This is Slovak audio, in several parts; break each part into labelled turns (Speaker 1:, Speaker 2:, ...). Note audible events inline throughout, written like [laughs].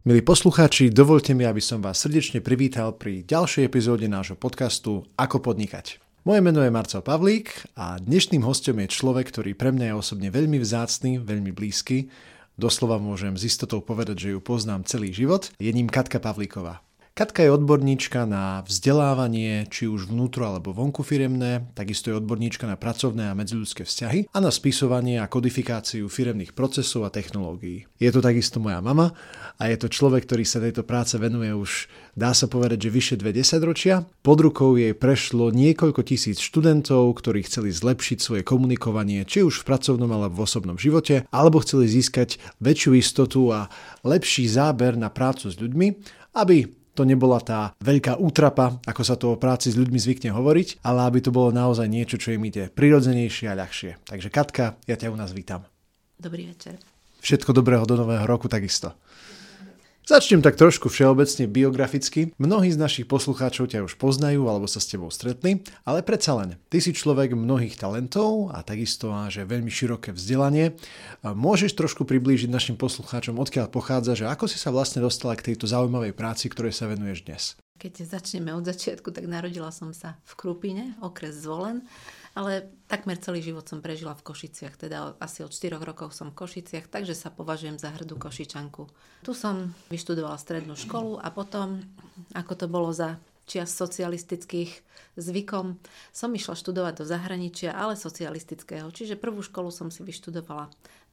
Speaker 1: Milí poslucháči, dovolte mi, aby som vás srdečne privítal pri ďalšej epizóde nášho podcastu Ako podnikať. Moje meno je Marcel Pavlík a dnešným hostom je človek, ktorý pre mňa je osobne veľmi vzácný, veľmi blízky. Doslova môžem s istotou povedať, že ju poznám celý život. Je ním Katka Pavlíková. Katka je odborníčka na vzdelávanie, či už vnútro alebo vonku firemné, takisto je odborníčka na pracovné a medziľudské vzťahy a na spisovanie a kodifikáciu firemných procesov a technológií. Je to takisto moja mama a je to človek, ktorý sa tejto práce venuje už, dá sa povedať, že vyše dve desaťročia. Pod rukou jej prešlo niekoľko tisíc študentov, ktorí chceli zlepšiť svoje komunikovanie, či už v pracovnom alebo v osobnom živote, alebo chceli získať väčšiu istotu a lepší záber na prácu s ľuďmi, aby to nebola tá veľká útrapa, ako sa to o práci s ľuďmi zvykne hovoriť, ale aby to bolo naozaj niečo, čo im ide prirodzenejšie a ľahšie. Takže Katka, ja ťa u nás vítam.
Speaker 2: Dobrý večer.
Speaker 1: Všetko dobrého do nového roku takisto. Začnem tak trošku všeobecne biograficky. Mnohí z našich poslucháčov ťa už poznajú alebo sa s tebou stretli, ale predsa len, ty si človek mnohých talentov a takisto máš veľmi široké vzdelanie. Môžeš trošku priblížiť našim poslucháčom, odkiaľ pochádza, že ako si sa vlastne dostala k tejto zaujímavej práci, ktorej sa venuješ dnes?
Speaker 2: Keď začneme od začiatku, tak narodila som sa v Krupine, okres Zvolen ale takmer celý život som prežila v Košiciach, teda asi od 4 rokov som v Košiciach, takže sa považujem za hrdú Košičanku. Tu som vyštudovala strednú školu a potom, ako to bolo za čias socialistických zvykom, som išla študovať do zahraničia, ale socialistického. Čiže prvú školu som si vyštudovala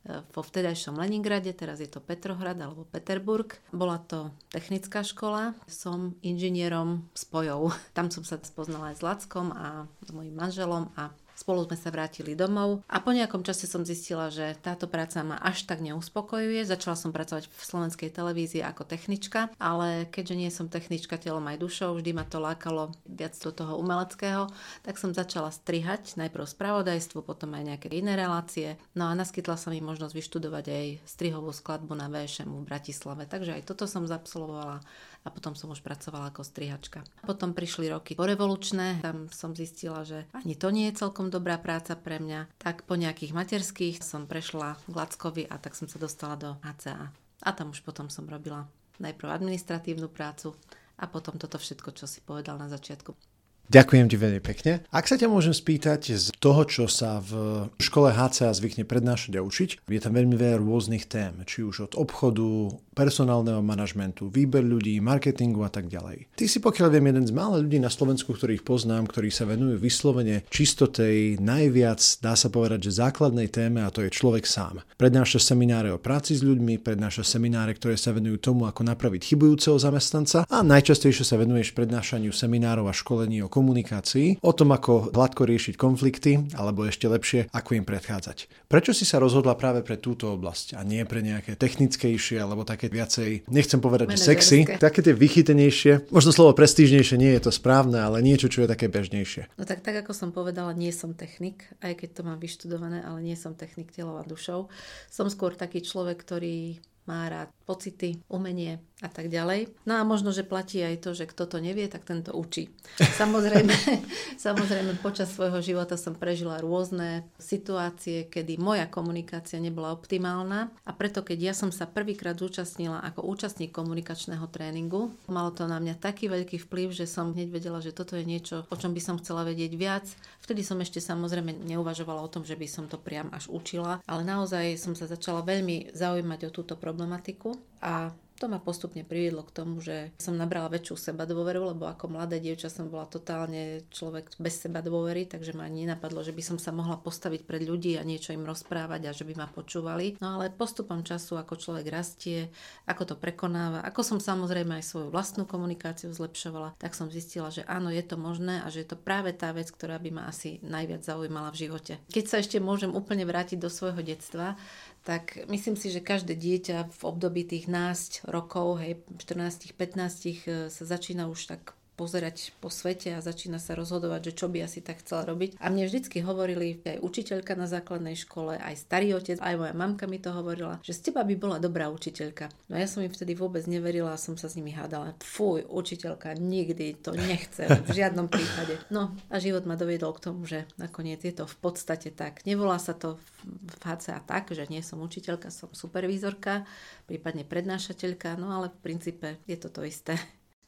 Speaker 2: vo vtedajšom Leningrade, teraz je to Petrohrad alebo Peterburg. Bola to technická škola, som inžinierom spojov. Tam som sa spoznala aj s Lackom a s mojim manželom a Spolu sme sa vrátili domov a po nejakom čase som zistila, že táto práca ma až tak neuspokojuje. Začala som pracovať v slovenskej televízii ako technička, ale keďže nie som technička telom aj dušou, vždy ma to lákalo viac do toho umeleckého, tak som začala strihať najprv spravodajstvo, potom aj nejaké iné relácie. No a naskytla sa mi možnosť vyštudovať aj strihovú skladbu na VŠM v Bratislave, takže aj toto som zapsolovala a potom som už pracovala ako strihačka. Potom prišli roky porevolučné, tam som zistila, že ani to nie je celkom dobrá práca pre mňa. Tak po nejakých materských som prešla k Lackovi a tak som sa dostala do ACA. A tam už potom som robila najprv administratívnu prácu a potom toto všetko, čo si povedal na začiatku.
Speaker 1: Ďakujem ti veľmi pekne. Ak sa ťa môžem spýtať z toho, čo sa v škole HCA zvykne prednášať a učiť, je tam veľmi veľa rôznych tém, či už od obchodu, personálneho manažmentu, výber ľudí, marketingu a tak ďalej. Ty si pokiaľ viem jeden z mála ľudí na Slovensku, ktorých poznám, ktorí sa venujú vyslovene čistotej najviac, dá sa povedať, že základnej téme a to je človek sám. Prednáša semináre o práci s ľuďmi, prednáša semináre, ktoré sa venujú tomu, ako napraviť chybujúceho zamestnanca a najčastejšie sa venuješ prednášaniu seminárov a školení o komunikácii, o tom, ako hladko riešiť konflikty, alebo ešte lepšie, ako im predchádzať. Prečo si sa rozhodla práve pre túto oblasť a nie pre nejaké technickejšie alebo také viacej, nechcem povedať, že sexy, také tie vychytenejšie, možno slovo prestížnejšie nie je to správne, ale niečo, čo je také bežnejšie.
Speaker 2: No tak, tak ako som povedala, nie som technik, aj keď to mám vyštudované, ale nie som technik telom a dušou. Som skôr taký človek, ktorý má rád pocity, umenie a tak ďalej. No a možno, že platí aj to, že kto to nevie, tak tento učí. [laughs] Samozrejme, [laughs] samozrejme počas svojho života som prežila rôzne situácie, kedy moja komunikácia nebola optimálna a preto, keď ja som sa prvýkrát zúčastnila ako účastník komunikačného tréningu, malo to na mňa taký veľký vplyv, že som hneď vedela, že toto je niečo, o čom by som chcela vedieť viac. Vtedy som ešte samozrejme neuvažovala o tom, že by som to priam až učila, ale naozaj som sa začala veľmi zaujímať o túto problematiku a to ma postupne priviedlo k tomu, že som nabrala väčšiu seba dôveru, lebo ako mladé dievča som bola totálne človek bez seba dôvery, takže ma ani nenapadlo, že by som sa mohla postaviť pred ľudí a niečo im rozprávať a že by ma počúvali. No ale postupom času, ako človek rastie, ako to prekonáva, ako som samozrejme aj svoju vlastnú komunikáciu zlepšovala, tak som zistila, že áno, je to možné a že je to práve tá vec, ktorá by ma asi najviac zaujímala v živote. Keď sa ešte môžem úplne vrátiť do svojho detstva, tak myslím si, že každé dieťa v období tých náct rokov, hej, 14-15 e, sa začína už tak pozerať po svete a začína sa rozhodovať, že čo by asi tak chcela robiť. A mne vždycky hovorili aj učiteľka na základnej škole, aj starý otec, aj moja mamka mi to hovorila, že z teba by bola dobrá učiteľka. No ja som im vtedy vôbec neverila a som sa s nimi hádala. Fuj, učiteľka, nikdy to nechcem, [laughs] v žiadnom prípade. No a život ma doviedol k tomu, že nakoniec je to v podstate tak. Nevolá sa to v HCA tak, že nie som učiteľka, som supervízorka, prípadne prednášateľka, no ale v princípe je to to isté.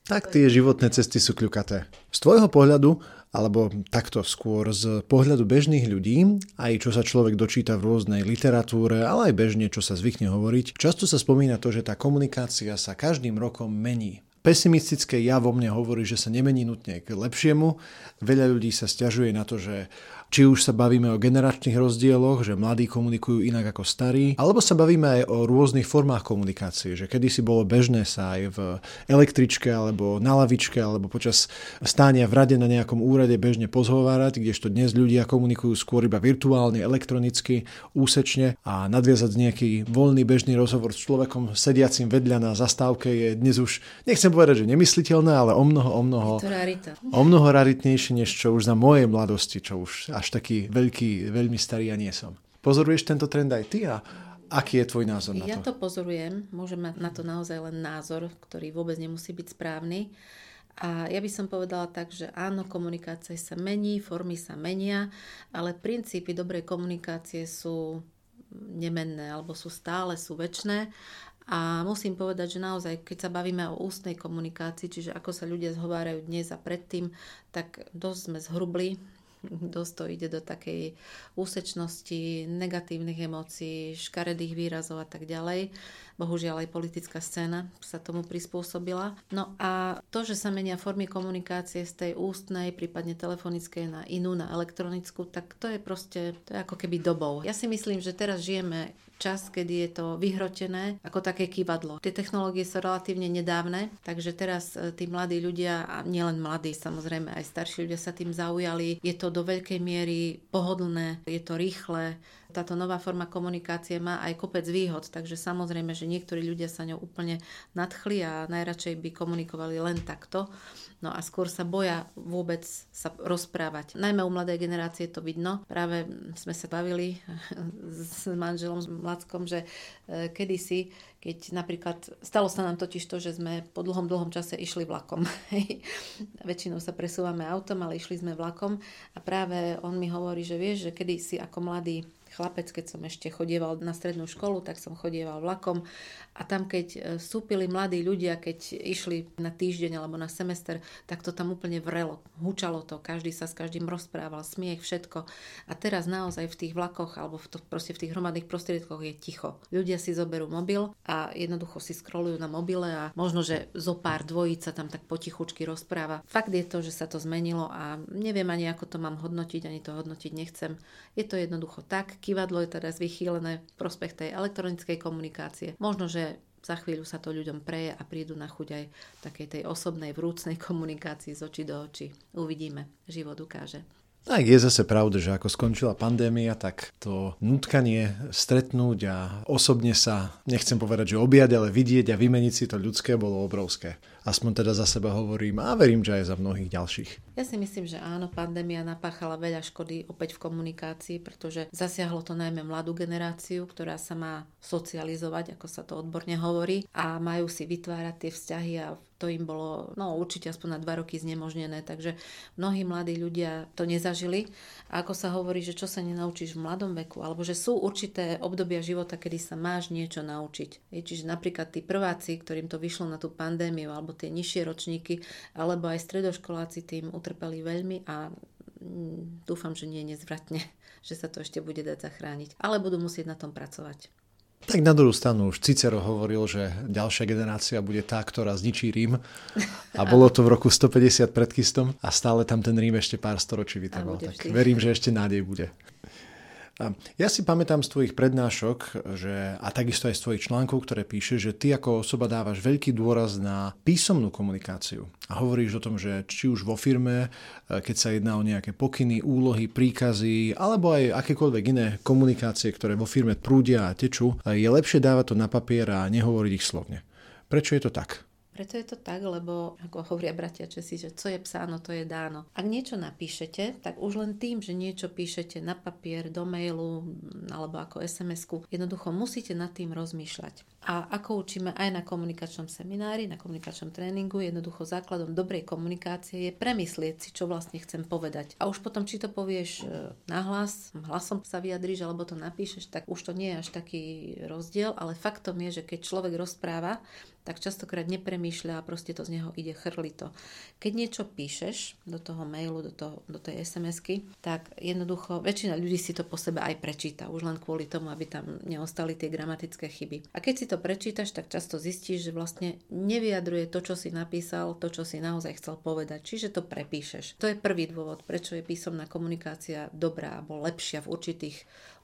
Speaker 1: Tak tie životné cesty sú kľukaté. Z tvojho pohľadu, alebo takto skôr z pohľadu bežných ľudí, aj čo sa človek dočíta v rôznej literatúre, ale aj bežne, čo sa zvykne hovoriť, často sa spomína to, že tá komunikácia sa každým rokom mení. Pesimistické ja vo mne hovorí, že sa nemení nutne k lepšiemu. Veľa ľudí sa stiažuje na to, že či už sa bavíme o generačných rozdieloch, že mladí komunikujú inak ako starí, alebo sa bavíme aj o rôznych formách komunikácie, že kedysi bolo bežné sa aj v električke alebo na lavičke alebo počas stánia v rade na nejakom úrade bežne pozhovárať, kdežto dnes ľudia komunikujú skôr iba virtuálne, elektronicky, úsečne a nadviazať nejaký voľný bežný rozhovor s človekom sediacim vedľa na zastávke je dnes už, nechcem povedať, že nemysliteľné, ale o mnoho, o mnoho, o mnoho raritnejšie, než čo už za mojej mladosti, čo už až taký veľký, veľmi starý ja nie som. Pozoruješ tento trend aj ty a aký je tvoj názor na to?
Speaker 2: Ja to pozorujem, môžem mať na to naozaj len názor, ktorý vôbec nemusí byť správny. A ja by som povedala tak, že áno, komunikácia sa mení, formy sa menia, ale princípy dobrej komunikácie sú nemenné alebo sú stále, sú väčšné. A musím povedať, že naozaj, keď sa bavíme o ústnej komunikácii, čiže ako sa ľudia zhovárajú dnes a predtým, tak dosť sme zhrubli dosť to ide do takej úsečnosti, negatívnych emócií, škaredých výrazov a tak ďalej. Bohužiaľ aj politická scéna sa tomu prispôsobila. No a to, že sa menia formy komunikácie z tej ústnej, prípadne telefonickej na inú, na elektronickú, tak to je proste, to je ako keby dobou. Ja si myslím, že teraz žijeme čas, kedy je to vyhrotené ako také kývadlo. Tie technológie sú relatívne nedávne, takže teraz e, tí mladí ľudia, a nielen mladí, samozrejme aj starší ľudia sa tým zaujali. Je to do veľkej miery pohodlné, je to rýchle, táto nová forma komunikácie má aj kopec výhod, takže samozrejme, že niektorí ľudia sa ňou úplne nadchli a najradšej by komunikovali len takto. No a skôr sa boja vôbec sa rozprávať. Najmä u mladej generácie to vidno. Práve sme sa bavili s manželom, s Mlackom, že e, kedysi, keď napríklad, stalo sa nám totiž to, že sme po dlhom, dlhom čase išli vlakom. [laughs] Väčšinou sa presúvame autom, ale išli sme vlakom a práve on mi hovorí, že vieš, že kedysi ako mladý chlapec, keď som ešte chodieval na strednú školu, tak som chodieval vlakom a tam keď e, vstúpili mladí ľudia, keď išli na týždeň alebo na semester, tak to tam úplne vrelo, hučalo to, každý sa s každým rozprával, smiech, všetko. A teraz naozaj v tých vlakoch alebo v, to, proste v tých hromadných prostriedkoch je ticho. Ľudia si zoberú mobil a jednoducho si scrollujú na mobile a možno, že zo pár dvojíc sa tam tak potichučky rozpráva. Fakt je to, že sa to zmenilo a neviem ani ako to mám hodnotiť, ani to hodnotiť nechcem. Je to jednoducho tak, kývadlo je teraz vychýlené v prospech tej elektronickej komunikácie. Možno, že za chvíľu sa to ľuďom preje a prídu na chuť aj takej tej osobnej, vrúcnej komunikácii z očí do očí. Uvidíme. Život ukáže.
Speaker 1: Tak je zase pravda, že ako skončila pandémia, tak to nutkanie stretnúť a osobne sa, nechcem povedať, že objať, ale vidieť a vymeniť si to ľudské bolo obrovské. Aspoň teda za seba hovorím a verím, že aj za mnohých ďalších.
Speaker 2: Ja si myslím, že áno, pandémia napáchala veľa škody opäť v komunikácii, pretože zasiahlo to najmä mladú generáciu, ktorá sa má socializovať, ako sa to odborne hovorí, a majú si vytvárať tie vzťahy a to im bolo no, určite aspoň na dva roky znemožnené, takže mnohí mladí ľudia to nezažili. A ako sa hovorí, že čo sa nenaučíš v mladom veku, alebo že sú určité obdobia života, kedy sa máš niečo naučiť. Je, čiže napríklad tí prváci, ktorým to vyšlo na tú pandémiu, alebo tie nižšie ročníky, alebo aj stredoškoláci tým utrpeli veľmi a mm, dúfam, že nie nezvratne, [laughs] že sa to ešte bude dať zachrániť. Ale budú musieť na tom pracovať.
Speaker 1: Tak na druhú stranu už Cicero hovoril, že ďalšia generácia bude tá, ktorá zničí Rím. A bolo to v roku 150 pred Kristom a stále tam ten Rím ešte pár storočí vytrval. Tak verím, že ešte nádej bude. Ja si pamätám z tvojich prednášok, že, a takisto aj z tvojich článkov, ktoré píše, že ty ako osoba dávaš veľký dôraz na písomnú komunikáciu. A hovoríš o tom, že či už vo firme, e, keď sa jedná o nejaké pokyny, úlohy, príkazy, alebo aj akékoľvek iné komunikácie, ktoré vo firme prúdia a tečú, e, je lepšie dávať to na papier a nehovoriť ich slovne. Prečo je to tak?
Speaker 2: Preto je to tak, lebo ako hovoria bratia Česi, že co je psáno, to je dáno. Ak niečo napíšete, tak už len tým, že niečo píšete na papier, do mailu alebo ako SMS-ku, jednoducho musíte nad tým rozmýšľať. A ako učíme aj na komunikačnom seminári, na komunikačnom tréningu, jednoducho základom dobrej komunikácie je premyslieť si, čo vlastne chcem povedať. A už potom, či to povieš e, nahlas, hlasom sa vyjadríš alebo to napíšeš, tak už to nie je až taký rozdiel, ale faktom je, že keď človek rozpráva, tak častokrát nepremýšľa a proste to z neho ide chrlito. Keď niečo píšeš do toho mailu, do, toho, do tej SMS-ky, tak jednoducho väčšina ľudí si to po sebe aj prečíta, už len kvôli tomu, aby tam neostali tie gramatické chyby. A keď si to prečítaš, tak často zistíš, že vlastne nevyjadruje to, čo si napísal, to, čo si naozaj chcel povedať. Čiže to prepíšeš. To je prvý dôvod, prečo je písomná komunikácia dobrá alebo lepšia v určitých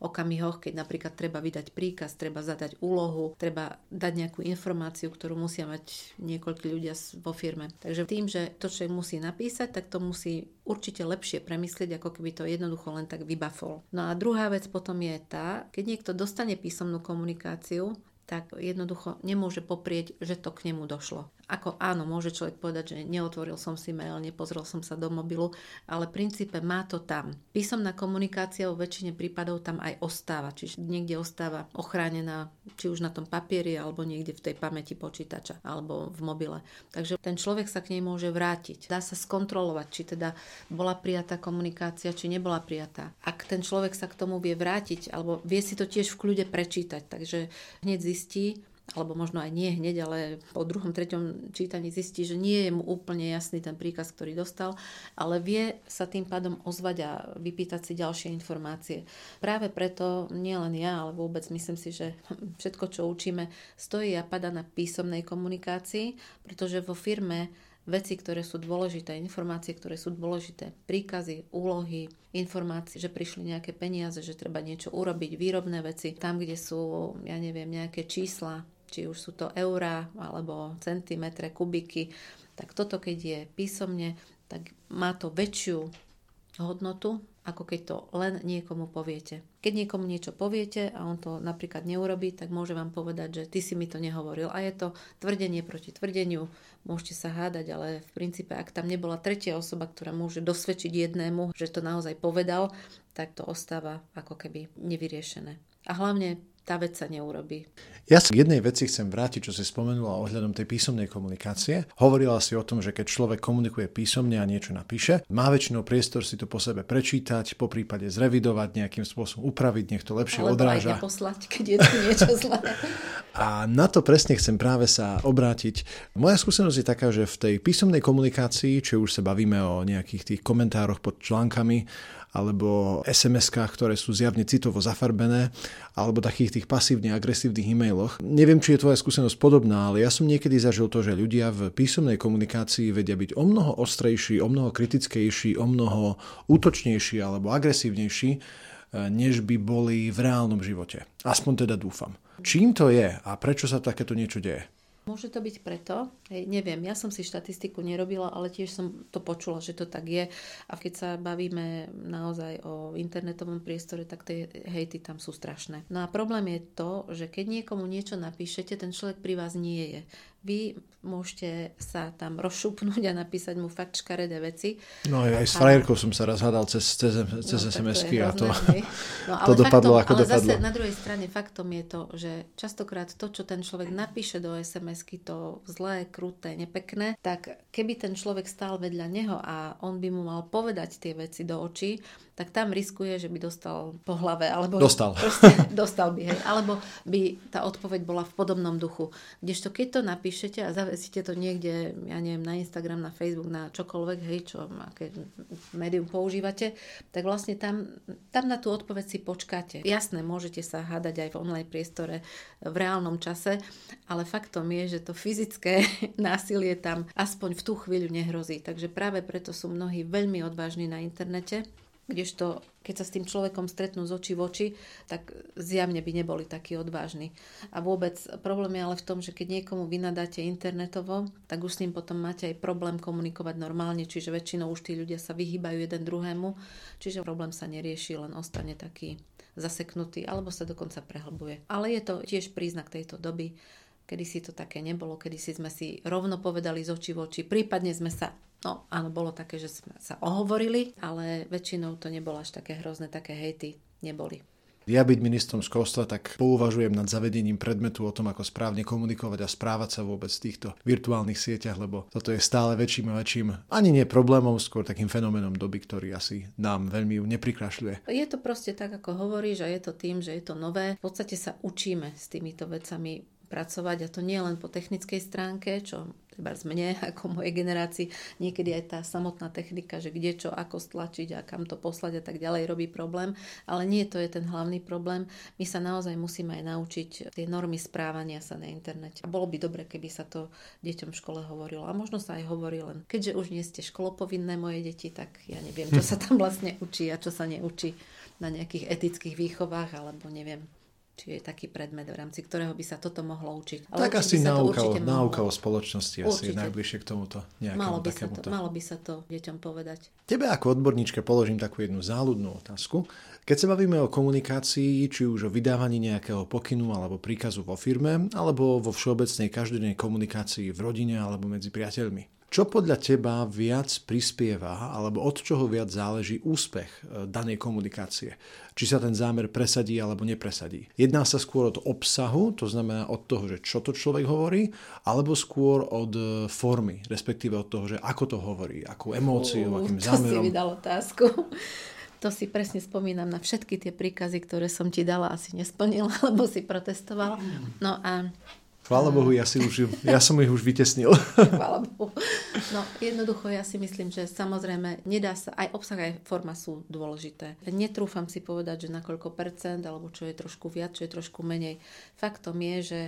Speaker 2: okamihoch, keď napríklad treba vydať príkaz, treba zadať úlohu, treba dať nejakú informáciu, ktorú musia mať niekoľkí ľudia vo firme. Takže tým, že to človek musí napísať, tak to musí určite lepšie premyslieť, ako keby to jednoducho len tak vybafol. No a druhá vec potom je tá, keď niekto dostane písomnú komunikáciu, tak jednoducho nemôže poprieť, že to k nemu došlo. Ako áno, môže človek povedať, že neotvoril som si mail, nepozrel som sa do mobilu, ale v princípe má to tam. Písomná komunikácia vo väčšine prípadov tam aj ostáva, čiže niekde ostáva ochránená, či už na tom papieri, alebo niekde v tej pamäti počítača, alebo v mobile. Takže ten človek sa k nej môže vrátiť. Dá sa skontrolovať, či teda bola prijatá komunikácia, či nebola prijatá. Ak ten človek sa k tomu vie vrátiť, alebo vie si to tiež v kľude prečítať, takže hneď zistí, alebo možno aj nie hneď, ale po druhom, treťom čítaní zistí, že nie je mu úplne jasný ten príkaz, ktorý dostal, ale vie sa tým pádom ozvať a vypýtať si ďalšie informácie. Práve preto nielen ja, ale vôbec myslím si, že všetko, čo učíme, stojí a pada na písomnej komunikácii, pretože vo firme veci, ktoré sú dôležité, informácie, ktoré sú dôležité, príkazy, úlohy, informácie, že prišli nejaké peniaze, že treba niečo urobiť, výrobné veci, tam, kde sú, ja neviem, nejaké čísla, či už sú to eurá alebo centimetre, kubiky, tak toto keď je písomne, tak má to väčšiu hodnotu, ako keď to len niekomu poviete. Keď niekomu niečo poviete a on to napríklad neurobí, tak môže vám povedať, že ty si mi to nehovoril. A je to tvrdenie proti tvrdeniu, môžete sa hádať, ale v princípe, ak tam nebola tretia osoba, ktorá môže dosvedčiť jednému, že to naozaj povedal, tak to ostáva ako keby nevyriešené. A hlavne tá vec sa neurobí.
Speaker 1: Ja sa k jednej veci chcem vrátiť, čo si spomenula ohľadom tej písomnej komunikácie. Hovorila si o tom, že keď človek komunikuje písomne a niečo napíše, má väčšinou priestor si to po sebe prečítať, po prípade zrevidovať, nejakým spôsobom upraviť, nech to lepšie
Speaker 2: Alebo
Speaker 1: odráža.
Speaker 2: Aj neposlať, keď je tu niečo [laughs] zlé.
Speaker 1: A na to presne chcem práve sa obrátiť. Moja skúsenosť je taká, že v tej písomnej komunikácii, či už sa bavíme o nejakých tých komentároch pod článkami, alebo SMS-kách, ktoré sú zjavne citovo zafarbené, alebo takých tých pasívne agresívnych e-mailoch. Neviem, či je tvoja skúsenosť podobná, ale ja som niekedy zažil to, že ľudia v písomnej komunikácii vedia byť o mnoho ostrejší, o mnoho kritickejší, o mnoho útočnejší alebo agresívnejší, e, než by boli v reálnom živote. Aspoň teda dúfam. Čím to je a prečo sa takéto niečo deje?
Speaker 2: Môže to byť preto, hej, neviem, ja som si štatistiku nerobila, ale tiež som to počula, že to tak je. A keď sa bavíme naozaj o internetovom priestore, tak tie hejty tam sú strašné. No a problém je to, že keď niekomu niečo napíšete, ten človek pri vás nie je vy môžete sa tam rozšupnúť a napísať mu fakt škaredé veci.
Speaker 1: No aj, aj s frajerkou som sa raz hádal cez, cez, cez no, SMS-ky a to, [laughs] no, ale to dopadlo faktom, ako
Speaker 2: ale
Speaker 1: dopadlo.
Speaker 2: zase na druhej strane faktom je to, že častokrát to, čo ten človek napíše do SMS-ky, to zlé, kruté, nepekné, tak keby ten človek stál vedľa neho a on by mu mal povedať tie veci do očí, tak tam riskuje, že by dostal po hlave. Alebo
Speaker 1: dostal.
Speaker 2: Proste, dostal by, hej. Alebo by tá odpoveď bola v podobnom duchu. Kdežto keď to napíšete a zavesíte to niekde, ja neviem, na Instagram, na Facebook, na čokoľvek, hej, čo, aké médium používate, tak vlastne tam, tam na tú odpoveď si počkáte. Jasné, môžete sa hádať aj v online priestore v reálnom čase, ale faktom je, že to fyzické [laughs] násilie tam aspoň v tú chvíľu nehrozí. Takže práve preto sú mnohí veľmi odvážni na internete Kdežto, keď sa s tým človekom stretnú z očí v oči, tak zjavne by neboli takí odvážni. A vôbec problém je ale v tom, že keď niekomu vynadáte internetovo, tak už s ním potom máte aj problém komunikovať normálne, čiže väčšinou už tí ľudia sa vyhýbajú jeden druhému, čiže problém sa nerieši, len ostane taký zaseknutý, alebo sa dokonca prehlbuje. Ale je to tiež príznak tejto doby, kedy si to také nebolo, kedy si sme si rovno povedali z očí v oči, prípadne sme sa No áno, bolo také, že sme sa ohovorili, ale väčšinou to nebolo až také hrozné, také hejty neboli.
Speaker 1: Ja byť ministrom školstva, tak pouvažujem nad zavedením predmetu o tom, ako správne komunikovať a správať sa vôbec v týchto virtuálnych sieťach, lebo toto je stále väčším a väčším, ani nie problémom, skôr takým fenoménom doby, ktorý asi nám veľmi neprikrašľuje.
Speaker 2: Je to proste tak, ako hovoríš, a je to tým, že je to nové. V podstate sa učíme s týmito vecami pracovať a to nie len po technickej stránke, čo treba mne [laughs] ako mojej generácii niekedy aj tá samotná technika, že kde čo, ako stlačiť a kam to poslať a tak ďalej robí problém, ale nie to je ten hlavný problém. My sa naozaj musíme aj naučiť tie normy správania sa na internete. A bolo by dobre, keby sa to deťom v škole hovorilo. A možno sa aj hovorí len, keďže už nie ste školopovinné moje deti, tak ja neviem, čo sa [laughs] tam vlastne učí a čo sa neučí na nejakých etických výchovách alebo neviem či je taký predmet, v rámci ktorého by sa toto mohlo učiť.
Speaker 1: Ale tak asi náuka, o, náuka o spoločnosti určite. asi je najbližšie k tomuto
Speaker 2: malo by, sa to, malo by sa to deťom povedať.
Speaker 1: Tebe ako odborníčke položím takú jednu záľudnú otázku. Keď sa bavíme o komunikácii, či už o vydávaní nejakého pokynu alebo príkazu vo firme, alebo vo všeobecnej každodennej komunikácii v rodine alebo medzi priateľmi. Čo podľa teba viac prispieva, alebo od čoho viac záleží úspech e, danej komunikácie? Či sa ten zámer presadí alebo nepresadí? Jedná sa skôr od obsahu, to znamená od toho, že čo to človek hovorí, alebo skôr od e, formy, respektíve od toho, že ako to hovorí, akú emóciu, akým zámerom.
Speaker 2: To si vydal otázku. [laughs] To si presne spomínam na všetky tie príkazy, ktoré som ti dala, asi nesplnila, [laughs] lebo si protestovala. No a
Speaker 1: Chvála Bohu, ja, si už, ja som ich už vytesnil. [laughs]
Speaker 2: Chvála Bohu. No jednoducho ja si myslím, že samozrejme nedá sa, aj obsah, aj forma sú dôležité. Netrúfam si povedať, že na koľko percent, alebo čo je trošku viac, čo je trošku menej. Faktom je, že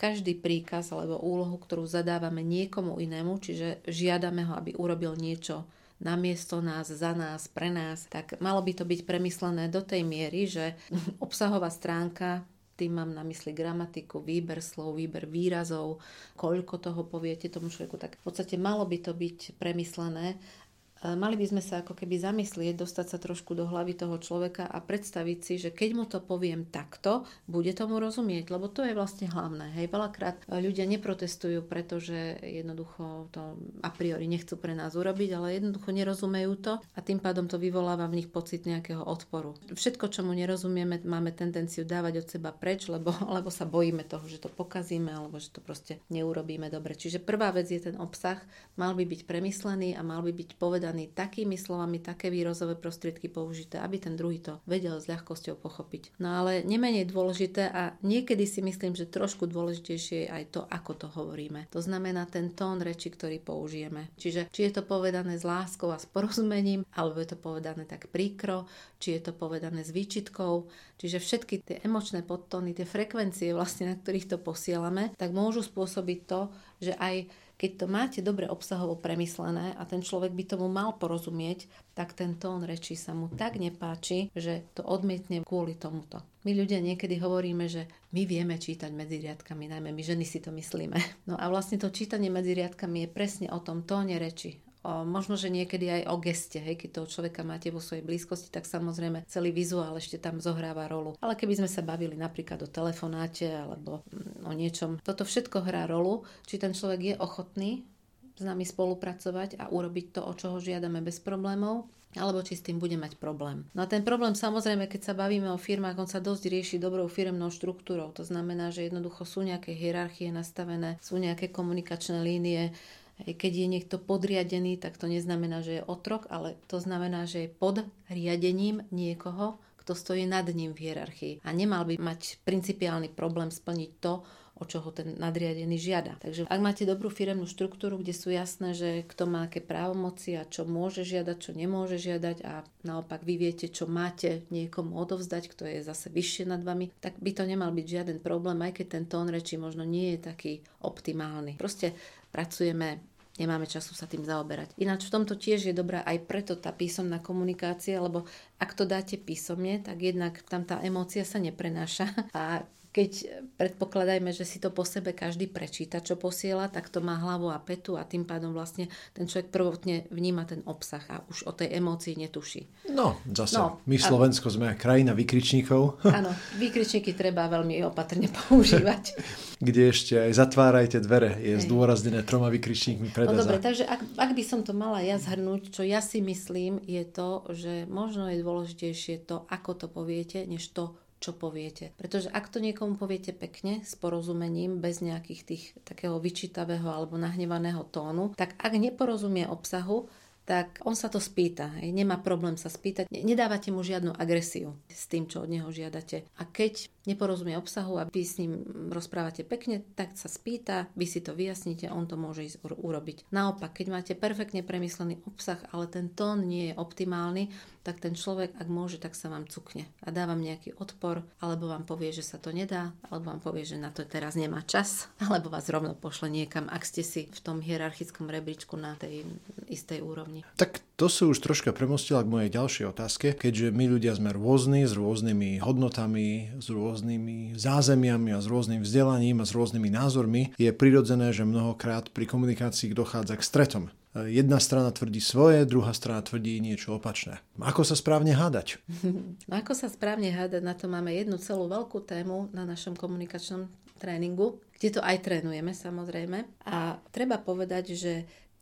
Speaker 2: každý príkaz alebo úlohu, ktorú zadávame niekomu inému, čiže žiadame ho, aby urobil niečo namiesto nás, za nás, pre nás, tak malo by to byť premyslené do tej miery, že [laughs] obsahová stránka tým mám na mysli gramatiku, výber slov, výber výrazov, koľko toho poviete tomu človeku. Tak v podstate malo by to byť premyslené mali by sme sa ako keby zamyslieť, dostať sa trošku do hlavy toho človeka a predstaviť si, že keď mu to poviem takto, bude tomu rozumieť, lebo to je vlastne hlavné. Hej, veľakrát ľudia neprotestujú, pretože jednoducho to a priori nechcú pre nás urobiť, ale jednoducho nerozumejú to a tým pádom to vyvoláva v nich pocit nejakého odporu. Všetko, čomu nerozumieme, máme tendenciu dávať od seba preč, lebo, [laughs] lebo sa bojíme toho, že to pokazíme alebo že to proste neurobíme dobre. Čiže prvá vec je ten obsah, mal by byť premyslený a mal by byť povedaný povedaný takými slovami, také výrozové prostriedky použité, aby ten druhý to vedel s ľahkosťou pochopiť. No ale nemenej dôležité a niekedy si myslím, že trošku dôležitejšie je aj to, ako to hovoríme. To znamená ten tón reči, ktorý použijeme. Čiže či je to povedané s láskou a s porozumením, alebo je to povedané tak príkro, či je to povedané s výčitkou. Čiže všetky tie emočné podtóny, tie frekvencie vlastne, na ktorých to posielame, tak môžu spôsobiť to, že aj keď to máte dobre obsahovo premyslené a ten človek by tomu mal porozumieť, tak ten tón reči sa mu tak nepáči, že to odmietne kvôli tomuto. My ľudia niekedy hovoríme, že my vieme čítať medzi riadkami, najmä my ženy si to myslíme. No a vlastne to čítanie medzi riadkami je presne o tom tóne reči, možno, že niekedy aj o geste, hej, keď toho človeka máte vo svojej blízkosti, tak samozrejme celý vizuál ešte tam zohráva rolu. Ale keby sme sa bavili napríklad o telefonáte alebo mm, o niečom, toto všetko hrá rolu, či ten človek je ochotný s nami spolupracovať a urobiť to, o čoho žiadame bez problémov, alebo či s tým bude mať problém. No a ten problém samozrejme, keď sa bavíme o firmách, on sa dosť rieši dobrou firmnou štruktúrou. To znamená, že jednoducho sú nejaké hierarchie nastavené, sú nejaké komunikačné línie, keď je niekto podriadený, tak to neznamená, že je otrok, ale to znamená, že je pod riadením niekoho, kto stojí nad ním v hierarchii. A nemal by mať principiálny problém splniť to, o čo ho ten nadriadený žiada. Takže ak máte dobrú firemnú štruktúru, kde sú jasné, že kto má aké právomoci a čo môže žiadať, čo nemôže žiadať a naopak vy viete, čo máte niekomu odovzdať, kto je zase vyššie nad vami, tak by to nemal byť žiaden problém, aj keď ten tón reči možno nie je taký optimálny. Proste pracujeme nemáme času sa tým zaoberať. Ináč v tomto tiež je dobrá aj preto tá písomná komunikácia, lebo ak to dáte písomne, tak jednak tam tá emócia sa neprenáša a keď predpokladajme, že si to po sebe každý prečíta, čo posiela, tak to má hlavu a petu a tým pádom vlastne ten človek prvotne vníma ten obsah a už o tej emócii netuší.
Speaker 1: No, zase, no, my Slovensko a... sme krajina vykričníkov. [laughs]
Speaker 2: Áno, vykričníky treba veľmi opatrne [laughs] používať.
Speaker 1: Kde ešte aj zatvárajte dvere, je Hej. zdôraznené troma vykričníkmi pred
Speaker 2: No dobre, takže ak, ak by som to mala ja zhrnúť, čo ja si myslím, je to, že možno je dôležitejšie to, ako to poviete, než to, čo poviete. Pretože ak to niekomu poviete pekne, s porozumením, bez nejakých tých takého vyčítavého alebo nahnevaného tónu, tak ak neporozumie obsahu, tak on sa to spýta. Hej. Nemá problém sa spýtať. Nedávate mu žiadnu agresiu s tým, čo od neho žiadate. A keď neporozumie obsahu a vy s ním rozprávate pekne, tak sa spýta, vy si to vyjasníte, on to môže ísť urobiť. Naopak, keď máte perfektne premyslený obsah, ale ten tón nie je optimálny, tak ten človek, ak môže, tak sa vám cukne a dá vám nejaký odpor, alebo vám povie, že sa to nedá, alebo vám povie, že na to teraz nemá čas, [laughs] alebo vás rovno pošle niekam, ak ste si v tom hierarchickom rebríčku na tej istej úrovni.
Speaker 1: Tak to sú už troška premostila k mojej ďalšej otázke, keďže my ľudia sme rôzni, s rôznymi hodnotami, s rôznymi zázemiami a s rôznym vzdelaním a s rôznymi názormi, je prirodzené, že mnohokrát pri komunikácii dochádza k stretom. Jedna strana tvrdí svoje, druhá strana tvrdí niečo opačné. Ako sa správne hádať? [laughs]
Speaker 2: Ako sa správne hádať, na to máme jednu celú veľkú tému na našom komunikačnom tréningu, kde to aj trénujeme samozrejme. A treba povedať, že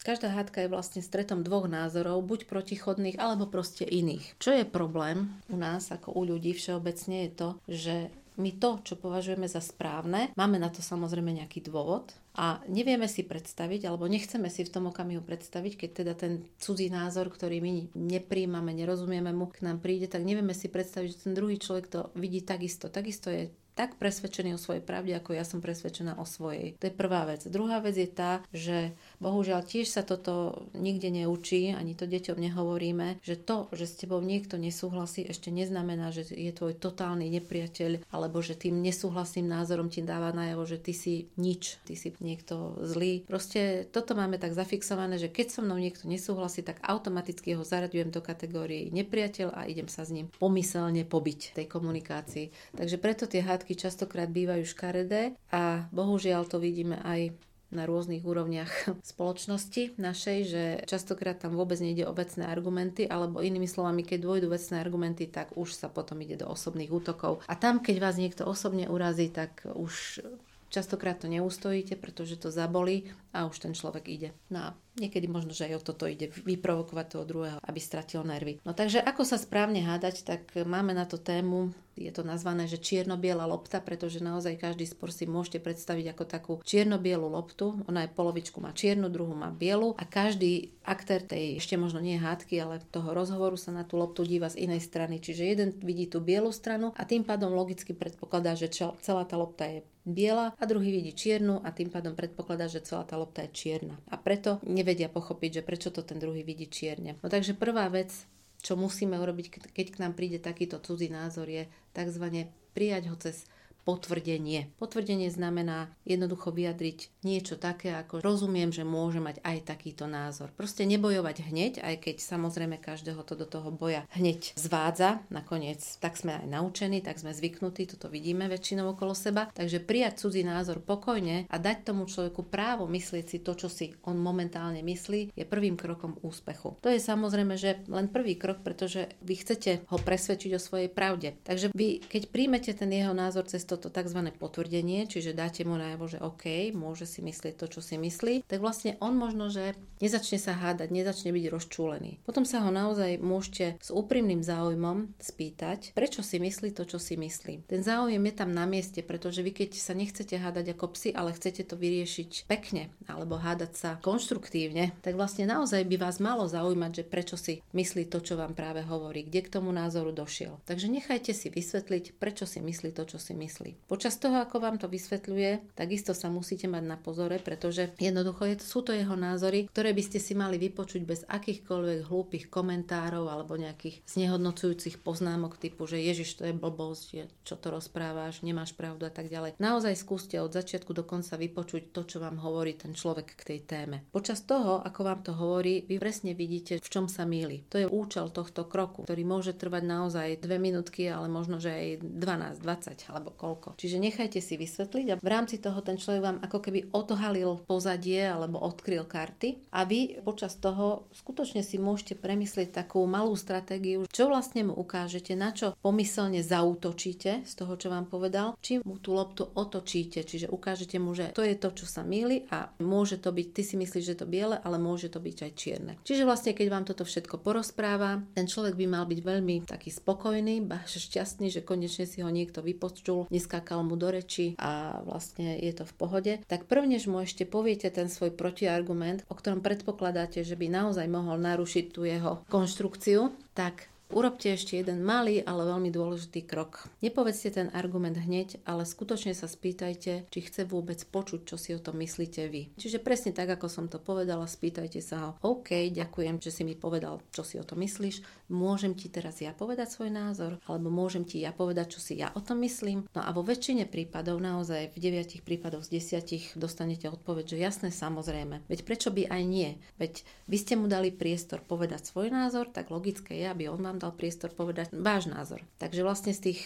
Speaker 2: Každá hádka je vlastne stretom dvoch názorov, buď protichodných, alebo proste iných. Čo je problém u nás, ako u ľudí všeobecne, je to, že my to, čo považujeme za správne, máme na to samozrejme nejaký dôvod a nevieme si predstaviť, alebo nechceme si v tom okamihu predstaviť, keď teda ten cudzí názor, ktorý my nepríjmame, nerozumieme mu, k nám príde, tak nevieme si predstaviť, že ten druhý človek to vidí takisto. Takisto je tak presvedčený o svojej pravde, ako ja som presvedčená o svojej. To je prvá vec. Druhá vec je tá, že bohužiaľ tiež sa toto nikde neučí, ani to deťom nehovoríme, že to, že s tebou niekto nesúhlasí, ešte neznamená, že je tvoj totálny nepriateľ, alebo že tým nesúhlasným názorom ti dáva najavo, že ty si nič, ty si niekto zlý. Proste toto máme tak zafixované, že keď so mnou niekto nesúhlasí, tak automaticky ho zaraďujem do kategórie nepriateľ a idem sa s ním pomyselne pobiť tej komunikácii. Takže preto tie hádky častokrát bývajú škaredé a bohužiaľ to vidíme aj na rôznych úrovniach spoločnosti našej, že častokrát tam vôbec nejde o vecné argumenty, alebo inými slovami, keď dôjdu vecné argumenty, tak už sa potom ide do osobných útokov. A tam, keď vás niekto osobne urazí, tak už častokrát to neustojíte, pretože to zabolí a už ten človek ide. No a niekedy možno, že aj o toto ide vyprovokovať toho druhého, aby stratil nervy. No takže ako sa správne hádať, tak máme na to tému je to nazvané, že čierno-biela lopta, pretože naozaj každý spor si môžete predstaviť ako takú čierno-bielu loptu. Ona je polovičku má čiernu, druhú má bielu a každý aktér tej ešte možno nie hádky, ale toho rozhovoru sa na tú loptu díva z inej strany. Čiže jeden vidí tú bielu stranu a tým pádom logicky predpokladá, že celá tá lopta je biela a druhý vidí čiernu a tým pádom predpokladá, že celá tá lopta je čierna. A preto nevedia pochopiť, že prečo to ten druhý vidí čierne. No takže prvá vec, čo musíme urobiť, keď k nám príde takýto cudzí názor, je tzv. prijať ho cez potvrdenie. Potvrdenie znamená jednoducho vyjadriť niečo také, ako rozumiem, že môže mať aj takýto názor. Proste nebojovať hneď, aj keď samozrejme každého to do toho boja hneď zvádza. Nakoniec tak sme aj naučení, tak sme zvyknutí, toto vidíme väčšinou okolo seba. Takže prijať cudzí názor pokojne a dať tomu človeku právo myslieť si to, čo si on momentálne myslí, je prvým krokom úspechu. To je samozrejme, že len prvý krok, pretože vy chcete ho presvedčiť o svojej pravde. Takže vy, keď príjmete ten jeho názor cez to toto tzv. potvrdenie, čiže dáte mu najavo, že OK, môže si myslieť to, čo si myslí, tak vlastne on možno, že nezačne sa hádať, nezačne byť rozčúlený. Potom sa ho naozaj môžete s úprimným záujmom spýtať, prečo si myslí to, čo si myslí. Ten záujem je tam na mieste, pretože vy keď sa nechcete hádať ako psi, ale chcete to vyriešiť pekne alebo hádať sa konštruktívne, tak vlastne naozaj by vás malo zaujímať, že prečo si myslí to, čo vám práve hovorí, kde k tomu názoru došiel. Takže nechajte si vysvetliť, prečo si myslí to, čo si myslí. Počas toho, ako vám to vysvetľuje, takisto sa musíte mať na pozore, pretože jednoducho je, sú to jeho názory, ktoré by ste si mali vypočuť bez akýchkoľvek hlúpych komentárov alebo nejakých znehodnocujúcich poznámok typu, že Ježiš, to je blbosť, čo to rozprávaš, nemáš pravdu a tak ďalej. Naozaj skúste od začiatku do konca vypočuť to, čo vám hovorí ten človek k tej téme. Počas toho, ako vám to hovorí, vy presne vidíte, v čom sa míli. To je účel tohto kroku, ktorý môže trvať naozaj dve minútky, ale možno, že aj 12, 20 alebo koľko. Čiže nechajte si vysvetliť a v rámci toho ten človek vám ako keby odhalil pozadie alebo odkryl karty. A vy počas toho skutočne si môžete premyslieť takú malú stratégiu, čo vlastne mu ukážete, na čo pomyselne zautočíte z toho, čo vám povedal, či mu tú loptu otočíte, čiže ukážete mu, že to je to, čo sa míli a môže to byť, ty si myslíš, že to biele, ale môže to byť aj čierne. Čiže vlastne, keď vám toto všetko porozpráva, ten človek by mal byť veľmi taký spokojný, šťastný, že konečne si ho niekto vypočul, neskákal mu do reči a vlastne je to v pohode, tak prvnež mu ešte poviete ten svoj protiargument, o ktorom predpokladáte, že by naozaj mohol narušiť tú jeho konštrukciu, tak Urobte ešte jeden malý, ale veľmi dôležitý krok. Nepovedzte ten argument hneď, ale skutočne sa spýtajte, či chce vôbec počuť, čo si o tom myslíte vy. Čiže presne tak, ako som to povedala, spýtajte sa ho, OK, ďakujem, že si mi povedal, čo si o tom myslíš, môžem ti teraz ja povedať svoj názor, alebo môžem ti ja povedať, čo si ja o tom myslím. No a vo väčšine prípadov, naozaj v 9 prípadoch z 10 dostanete odpoveď, že jasné, samozrejme. Veď prečo by aj nie? Veď vy ste mu dali priestor povedať svoj názor, tak logické je, aby on vám vám dal priestor povedať váš názor. Takže vlastne z tých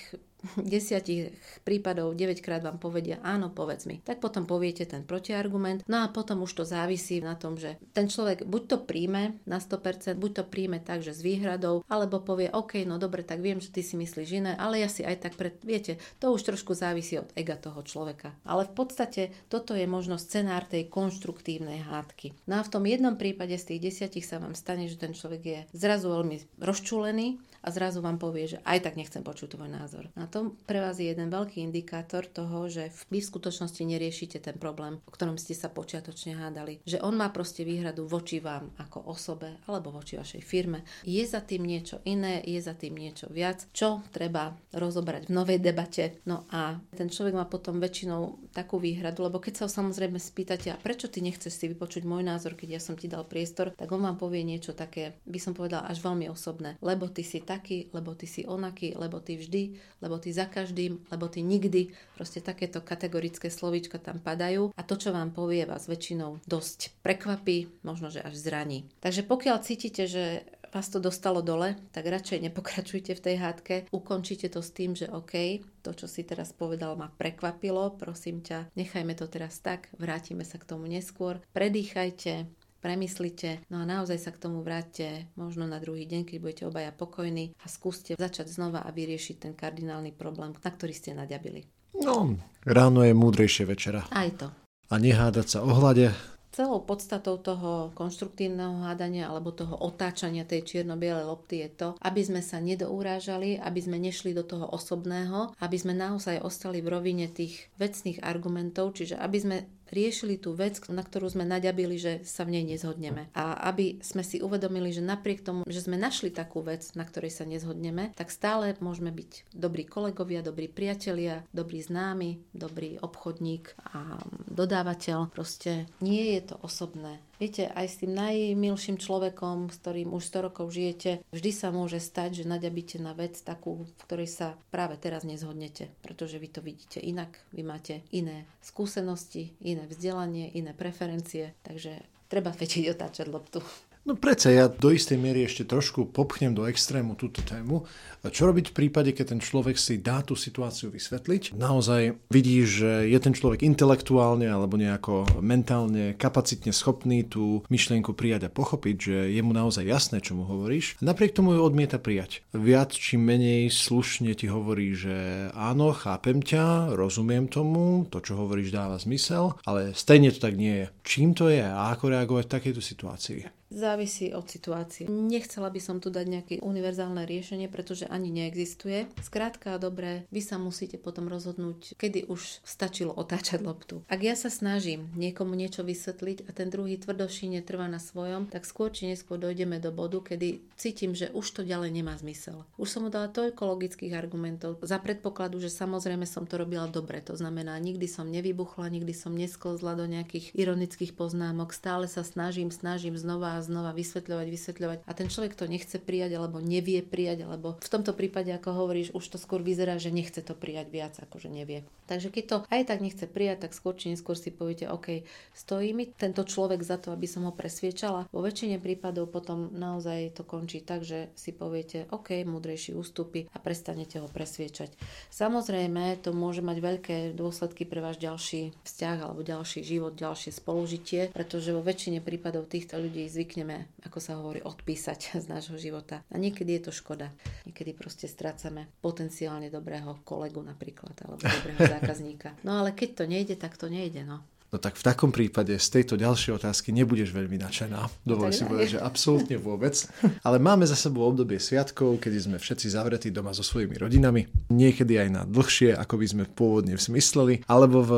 Speaker 2: desiatich prípadov 9 krát vám povedia áno, povedz mi. Tak potom poviete ten protiargument. No a potom už to závisí na tom, že ten človek buď to príjme na 100%, buď to príjme tak, že s výhradou, alebo povie OK, no dobre, tak viem, že ty si myslíš iné, ale ja si aj tak pred... Viete, to už trošku závisí od ega toho človeka. Ale v podstate toto je možno scenár tej konštruktívnej hádky. No a v tom jednom prípade z tých desiatich sa vám stane, že ten človek je zrazu veľmi rozčúlený a zrazu vám povie, že aj tak nechcem počuť tvoj názor. A to pre vás je jeden veľký indikátor toho, že vy v skutočnosti neriešite ten problém, o ktorom ste sa počiatočne hádali. Že on má proste výhradu voči vám ako osobe alebo voči vašej firme. Je za tým niečo iné, je za tým niečo viac, čo treba rozobrať v novej debate. No a ten človek má potom väčšinou takú výhradu, lebo keď sa ho samozrejme spýtate, a prečo ty nechceš si vypočuť môj názor, keď ja som ti dal priestor, tak on vám povie niečo také, by som povedala, až veľmi osobné. Lebo ty si taký, lebo ty si onaký, lebo ty vždy, lebo ty za každým, lebo ty nikdy. Proste takéto kategorické slovíčka tam padajú a to, čo vám povie, vás väčšinou dosť prekvapí, možno, že až zraní. Takže pokiaľ cítite, že vás to dostalo dole, tak radšej nepokračujte v tej hádke, ukončite to s tým, že OK, to, čo si teraz povedal, ma prekvapilo, prosím ťa, nechajme to teraz tak, vrátime sa k tomu neskôr, predýchajte, premyslite, no a naozaj sa k tomu vráťte možno na druhý deň, keď budete obaja pokojní a skúste začať znova a vyriešiť ten kardinálny problém, na ktorý ste naďabili.
Speaker 1: No, ráno je múdrejšie večera.
Speaker 2: Aj to.
Speaker 1: A nehádať sa o hlade,
Speaker 2: Celou podstatou toho konštruktívneho hádania alebo toho otáčania tej čierno-bielej lopty je to, aby sme sa nedourážali, aby sme nešli do toho osobného, aby sme naozaj ostali v rovine tých vecných argumentov, čiže aby sme riešili tú vec, na ktorú sme naďabili, že sa v nej nezhodneme. A aby sme si uvedomili, že napriek tomu, že sme našli takú vec, na ktorej sa nezhodneme, tak stále môžeme byť dobrí kolegovia, dobrí priatelia, dobrí známi, dobrý obchodník a dodávateľ. Proste nie je to osobné. Viete, aj s tým najmilším človekom, s ktorým už 100 rokov žijete, vždy sa môže stať, že naďabíte na vec takú, v ktorej sa práve teraz nezhodnete, pretože vy to vidíte inak, vy máte iné skúsenosti, iné vzdelanie, iné preferencie, takže treba vedieť otáčať loptu.
Speaker 1: No predsa ja do istej miery ešte trošku popchnem do extrému túto tému. Čo robiť v prípade, keď ten človek si dá tú situáciu vysvetliť? Naozaj vidí, že je ten človek intelektuálne alebo nejako mentálne, kapacitne schopný tú myšlienku prijať a pochopiť, že je mu naozaj jasné, čo mu hovoríš. Napriek tomu ju odmieta prijať. Viac či menej slušne ti hovorí, že áno, chápem ťa, rozumiem tomu, to, čo hovoríš, dáva zmysel, ale stejne to tak nie je. Čím to je a ako reagovať v takejto situácii?
Speaker 2: Závisí od situácie. Nechcela by som tu dať nejaké univerzálne riešenie, pretože ani neexistuje. Skrátka a dobré, vy sa musíte potom rozhodnúť, kedy už stačilo otáčať loptu. Ak ja sa snažím niekomu niečo vysvetliť a ten druhý tvrdošine trvá na svojom, tak skôr či neskôr dojdeme do bodu, kedy cítim, že už to ďalej nemá zmysel. Už som mu dala toľko logických argumentov za predpokladu, že samozrejme som to robila dobre. To znamená, nikdy som nevybuchla, nikdy som nesklzla do nejakých ironických poznámok, stále sa snažím, snažím znova znova vysvetľovať, vysvetľovať a ten človek to nechce prijať alebo nevie prijať, alebo v tomto prípade, ako hovoríš, už to skôr vyzerá, že nechce to prijať viac, ako že nevie. Takže keď to aj tak nechce prijať, tak skôr či neskôr si poviete, OK, stojí mi tento človek za to, aby som ho presviečala. Vo väčšine prípadov potom naozaj to končí tak, že si poviete, OK, múdrejší ústupy a prestanete ho presviečať. Samozrejme, to môže mať veľké dôsledky pre váš ďalší vzťah alebo ďalší život, ďalšie spolužitie, pretože vo väčšine prípadov týchto ľudí zvykneme, ako sa hovorí, odpísať [laughs] z nášho života. A niekedy je to škoda. Niekedy proste strácame potenciálne dobrého kolegu napríklad alebo dobrého zákazníka. No ale keď to nejde, tak to nejde. No.
Speaker 1: No tak v takom prípade z tejto ďalšej otázky nebudeš veľmi nadšená. Dovolím si povedať, že absolútne vôbec. Ale máme za sebou obdobie sviatkov, kedy sme všetci zavretí doma so svojimi rodinami. Niekedy aj na dlhšie, ako by sme pôvodne smysleli. Alebo v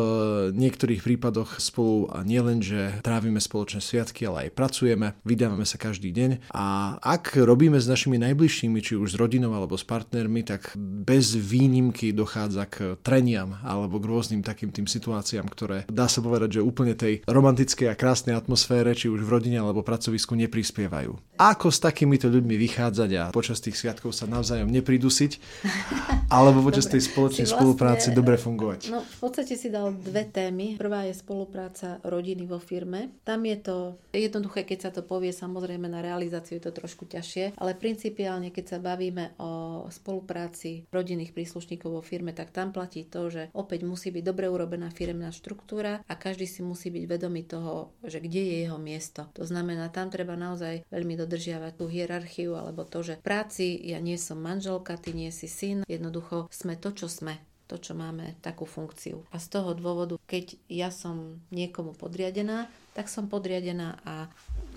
Speaker 1: niektorých prípadoch spolu a nielen, že trávime spoločné sviatky, ale aj pracujeme, vydávame sa každý deň. A ak robíme s našimi najbližšími, či už s rodinou alebo s partnermi, tak bez výnimky dochádza k treniam alebo k rôznym takým tým situáciám, ktoré dá sa povedať povedať, že úplne tej romantickej a krásnej atmosfére, či už v rodine alebo pracovisku neprispievajú. Ako s takýmito ľuďmi vychádzať a počas tých sviatkov sa navzájom nepridusiť, [laughs] alebo počas tej spoločnej vlastne, spolupráce dobre fungovať?
Speaker 2: No, v podstate si dal dve témy. Prvá je spolupráca rodiny vo firme. Tam je to jednoduché, keď sa to povie, samozrejme na realizáciu je to trošku ťažšie, ale principiálne, keď sa bavíme o spolupráci rodinných príslušníkov vo firme, tak tam platí to, že opäť musí byť dobre urobená firmná štruktúra a každý si musí byť vedomý toho, že kde je jeho miesto. To znamená, tam treba naozaj veľmi dodržiavať tú hierarchiu alebo to, že v práci ja nie som manželka, ty nie si syn, jednoducho sme to, čo sme to, čo máme takú funkciu. A z toho dôvodu, keď ja som niekomu podriadená, tak som podriadená a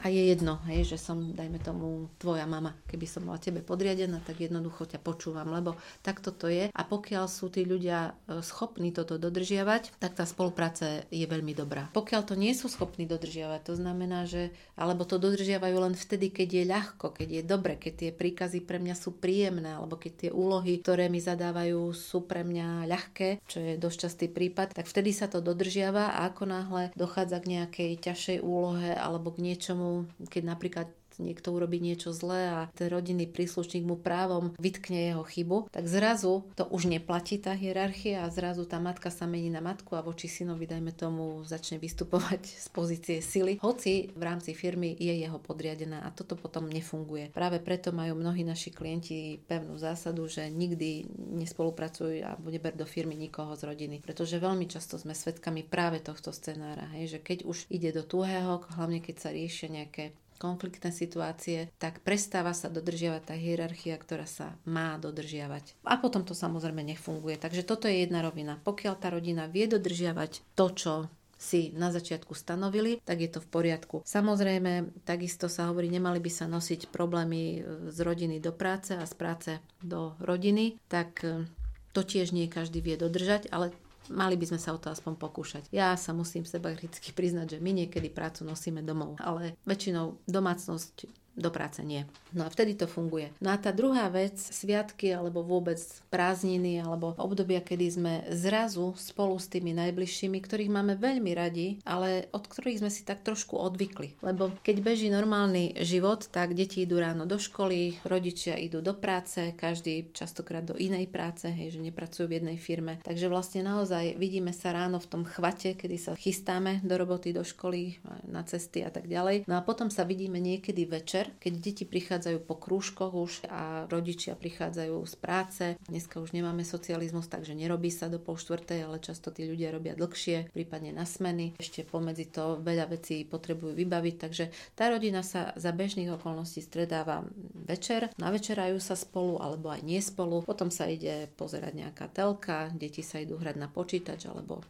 Speaker 2: a je jedno, hej, že som, dajme tomu, tvoja mama. Keby som bola tebe podriadená, tak jednoducho ťa počúvam, lebo takto to je. A pokiaľ sú tí ľudia e, schopní toto dodržiavať, tak tá spolupráca je veľmi dobrá. Pokiaľ to nie sú schopní dodržiavať, to znamená, že alebo to dodržiavajú len vtedy, keď je ľahko, keď je dobre, keď tie príkazy pre mňa sú príjemné, alebo keď tie úlohy, ktoré mi zadávajú, sú pre mňa ľahké, čo je dosť častý prípad, tak vtedy sa to dodržiava a ako náhle dochádza k nejakej ťažšej úlohe alebo k niečomu, keď napríklad niekto urobí niečo zlé a ten rodinný príslušník mu právom vytkne jeho chybu, tak zrazu to už neplatí tá hierarchia a zrazu tá matka sa mení na matku a voči synovi, dajme tomu, začne vystupovať [laughs] z pozície sily, hoci v rámci firmy je jeho podriadená a toto potom nefunguje. Práve preto majú mnohí naši klienti pevnú zásadu, že nikdy nespolupracujú a neber do firmy nikoho z rodiny, pretože veľmi často sme svedkami práve tohto scenára, hej, že keď už ide do tuhého, hlavne keď sa riešia nejaké konfliktné situácie, tak prestáva sa dodržiavať tá hierarchia, ktorá sa má dodržiavať. A potom to samozrejme nefunguje. Takže toto je jedna rovina. Pokiaľ tá rodina vie dodržiavať to, čo si na začiatku stanovili, tak je to v poriadku. Samozrejme, takisto sa hovorí, nemali by sa nosiť problémy e, z rodiny do práce a z práce do rodiny, tak e, to tiež nie každý vie dodržať, ale Mali by sme sa o to aspoň pokúšať. Ja sa musím seba kriticky priznať, že my niekedy prácu nosíme domov, ale väčšinou domácnosť do práce nie. No a vtedy to funguje. No a tá druhá vec, sviatky alebo vôbec prázdniny alebo obdobia, kedy sme zrazu spolu s tými najbližšími, ktorých máme veľmi radi, ale od ktorých sme si tak trošku odvykli. Lebo keď beží normálny život, tak deti idú ráno do školy, rodičia idú do práce, každý častokrát do inej práce, hej, že nepracujú v jednej firme. Takže vlastne naozaj vidíme sa ráno v tom chvate, kedy sa chystáme do roboty, do školy, na cesty a tak ďalej. No a potom sa vidíme niekedy večer večer, keď deti prichádzajú po krúžkoch už a rodičia prichádzajú z práce. Dneska už nemáme socializmus, takže nerobí sa do pol štvrtej, ale často tí ľudia robia dlhšie, prípadne na smeny. Ešte pomedzi to veľa vecí potrebujú vybaviť, takže tá rodina sa za bežných okolností stredáva večer, navečerajú sa spolu alebo aj nie spolu, potom sa ide pozerať nejaká telka, deti sa idú hrať na počítač alebo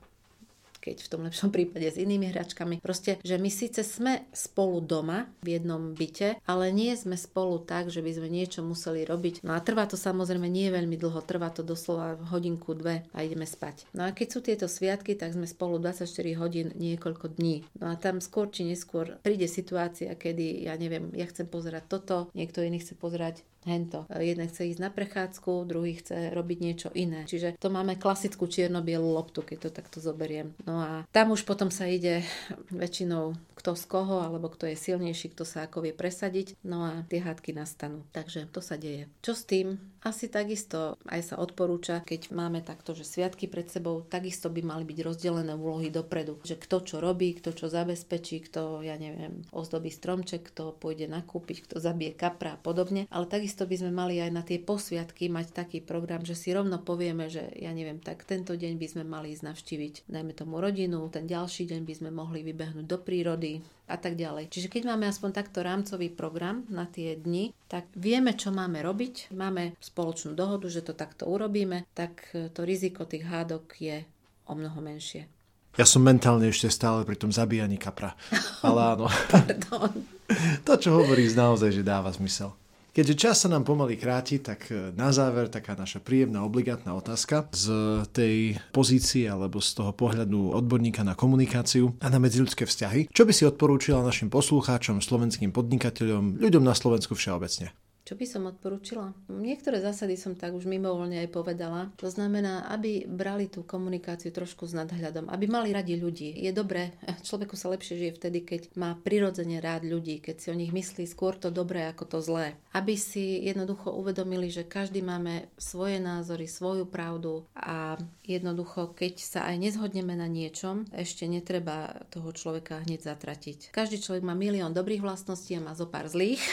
Speaker 2: keď v tom lepšom prípade s inými hračkami. Proste, že my síce sme spolu doma v jednom byte, ale nie sme spolu tak, že by sme niečo museli robiť. No a trvá to samozrejme nie veľmi dlho, trvá to doslova hodinku, dve a ideme spať. No a keď sú tieto sviatky, tak sme spolu 24 hodín niekoľko dní. No a tam skôr či neskôr príde situácia, kedy, ja neviem, ja chcem pozerať toto, niekto iný chce pozerať hento. Jeden chce ísť na prechádzku, druhý chce robiť niečo iné. Čiže to máme klasickú čierno-bielu loptu, keď to takto zoberiem. No a tam už potom sa ide väčšinou kto z koho, alebo kto je silnejší, kto sa ako vie presadiť. No a tie hádky nastanú. Takže to sa deje. Čo s tým? Asi takisto aj sa odporúča, keď máme takto, že sviatky pred sebou, takisto by mali byť rozdelené úlohy dopredu. Že kto čo robí, kto čo zabezpečí, kto, ja neviem, ozdobí stromček, kto pôjde nakúpiť, kto zabije kapra a podobne. Ale takisto by sme mali aj na tie posviatky mať taký program, že si rovno povieme, že ja neviem, tak tento deň by sme mali ísť navštíviť, dajme tomu rodinu, ten ďalší deň by sme mohli vybehnúť do prírody, a tak ďalej. Čiže keď máme aspoň takto rámcový program na tie dni, tak vieme, čo máme robiť, máme spoločnú dohodu, že to takto urobíme, tak to riziko tých hádok je o mnoho menšie.
Speaker 1: Ja som mentálne ešte stále pri tom zabíjaní kapra. [laughs] Ale áno.
Speaker 2: Pardon.
Speaker 1: to, čo hovoríš, naozaj, že dáva zmysel. Keďže čas sa nám pomaly kráti, tak e, na záver taká naša príjemná obligátna otázka z tej pozície alebo z toho pohľadu odborníka na komunikáciu a na medziľudské vzťahy. Čo by si odporúčila našim poslucháčom, slovenským podnikateľom, ľuďom na Slovensku všeobecne?
Speaker 2: Čo by som odporúčila? Niektoré zásady som tak už mimovoľne aj povedala. To znamená, aby brali tú komunikáciu trošku s nadhľadom, aby mali radi ľudí. Je dobré, [laughs] človeku sa lepšie žije vtedy, keď má prirodzene rád ľudí, keď si o nich myslí skôr to dobré ako to zlé. Aby si jednoducho uvedomili, že každý máme svoje názory, svoju pravdu a jednoducho, keď sa aj nezhodneme na niečom, ešte netreba toho človeka hneď zatratiť. Každý človek má milión dobrých vlastností a má zo pár zlých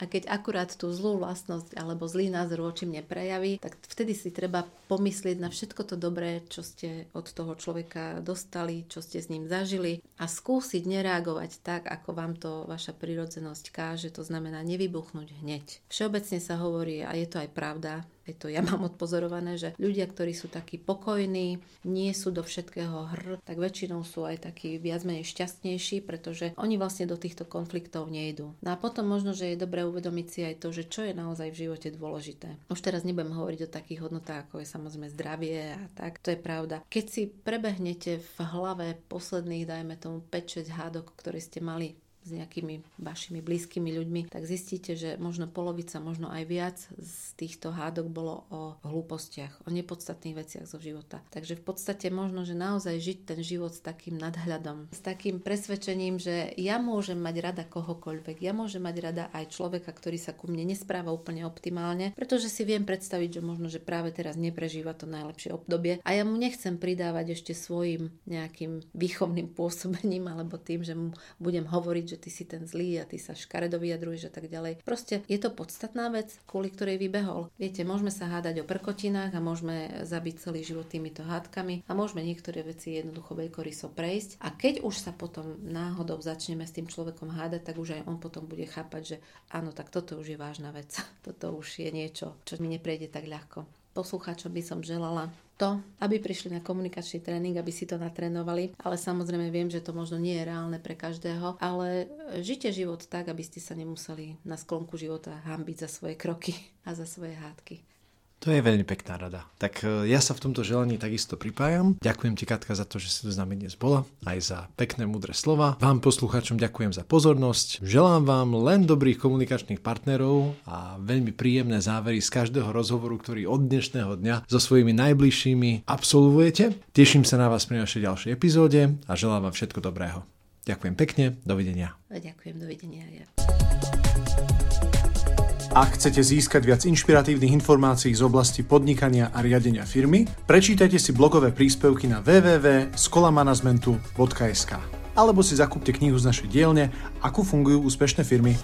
Speaker 2: a keď akurát tú zlú vlastnosť alebo zlý názor voči mne prejaví, tak vtedy si treba pomyslieť na všetko to dobré, čo ste od toho človeka dostali, čo ste s ním zažili a skúsiť nereagovať tak, ako vám to vaša prirodzenosť káže, to znamená nevybuchnúť hneď. Všeobecne sa hovorí, a je to aj pravda, aj to ja mám odpozorované, že ľudia, ktorí sú takí pokojní, nie sú do všetkého hr, tak väčšinou sú aj takí viac menej šťastnejší, pretože oni vlastne do týchto konfliktov nejdú. No a potom možno, že je dobré uvedomiť si aj to, že čo je naozaj v živote dôležité. Už teraz nebudem hovoriť o takých hodnotách, ako je samozrejme zdravie a tak, to je pravda. Keď si prebehnete v hlave posledných, dajme tomu 5-6 hádok, ktoré ste mali s nejakými vašimi blízkymi ľuďmi, tak zistíte, že možno polovica, možno aj viac z týchto hádok bolo o hlúpostiach, o nepodstatných veciach zo života. Takže v podstate možno, že naozaj žiť ten život s takým nadhľadom, s takým presvedčením, že ja môžem mať rada kohokoľvek, ja môžem mať rada aj človeka, ktorý sa ku mne nespráva úplne optimálne, pretože si viem predstaviť, že možno, že práve teraz neprežíva to najlepšie obdobie a ja mu nechcem pridávať ešte svojim nejakým výchovným [laughs] pôsobením alebo tým, že mu budem hovoriť, že ty si ten zlý a ty sa škaredo vyjadruješ a tak ďalej. Proste je to podstatná vec, kvôli ktorej vybehol. Viete, môžeme sa hádať o prkotinách a môžeme zabiť celý život týmito hádkami a môžeme niektoré veci jednoducho veľkoryso prejsť. A keď už sa potom náhodou začneme s tým človekom hádať, tak už aj on potom bude chápať, že áno, tak toto už je vážna vec. [laughs] Toto už je niečo, čo mi neprejde tak ľahko. Poslucháčom by som želala to, aby prišli na komunikačný tréning, aby si to natrénovali, ale samozrejme viem, že to možno nie je reálne pre každého, ale žite život tak, aby ste sa nemuseli na sklonku života hambiť za svoje kroky a za svoje hádky.
Speaker 1: To je veľmi pekná rada. Tak e, ja sa v tomto želaní takisto pripájam. Ďakujem ti, Katka, za to, že si tu s nami dnes bola, aj za pekné, mudré slova. Vám, poslucháčom, ďakujem za pozornosť. Želám vám len dobrých komunikačných partnerov a veľmi príjemné závery z každého rozhovoru, ktorý od dnešného dňa so svojimi najbližšími absolvujete. Teším sa na vás pri našej ďalšej epizóde a želám vám všetko dobrého. Ďakujem pekne, dovidenia.
Speaker 2: Ďakujem, dovidenia. Ja.
Speaker 1: Ak chcete získať viac inšpiratívnych informácií z oblasti podnikania a riadenia firmy, prečítajte si blogové príspevky na www.skolamanagementu.sk alebo si zakúpte knihu z našej dielne Ako fungujú úspešné firmy.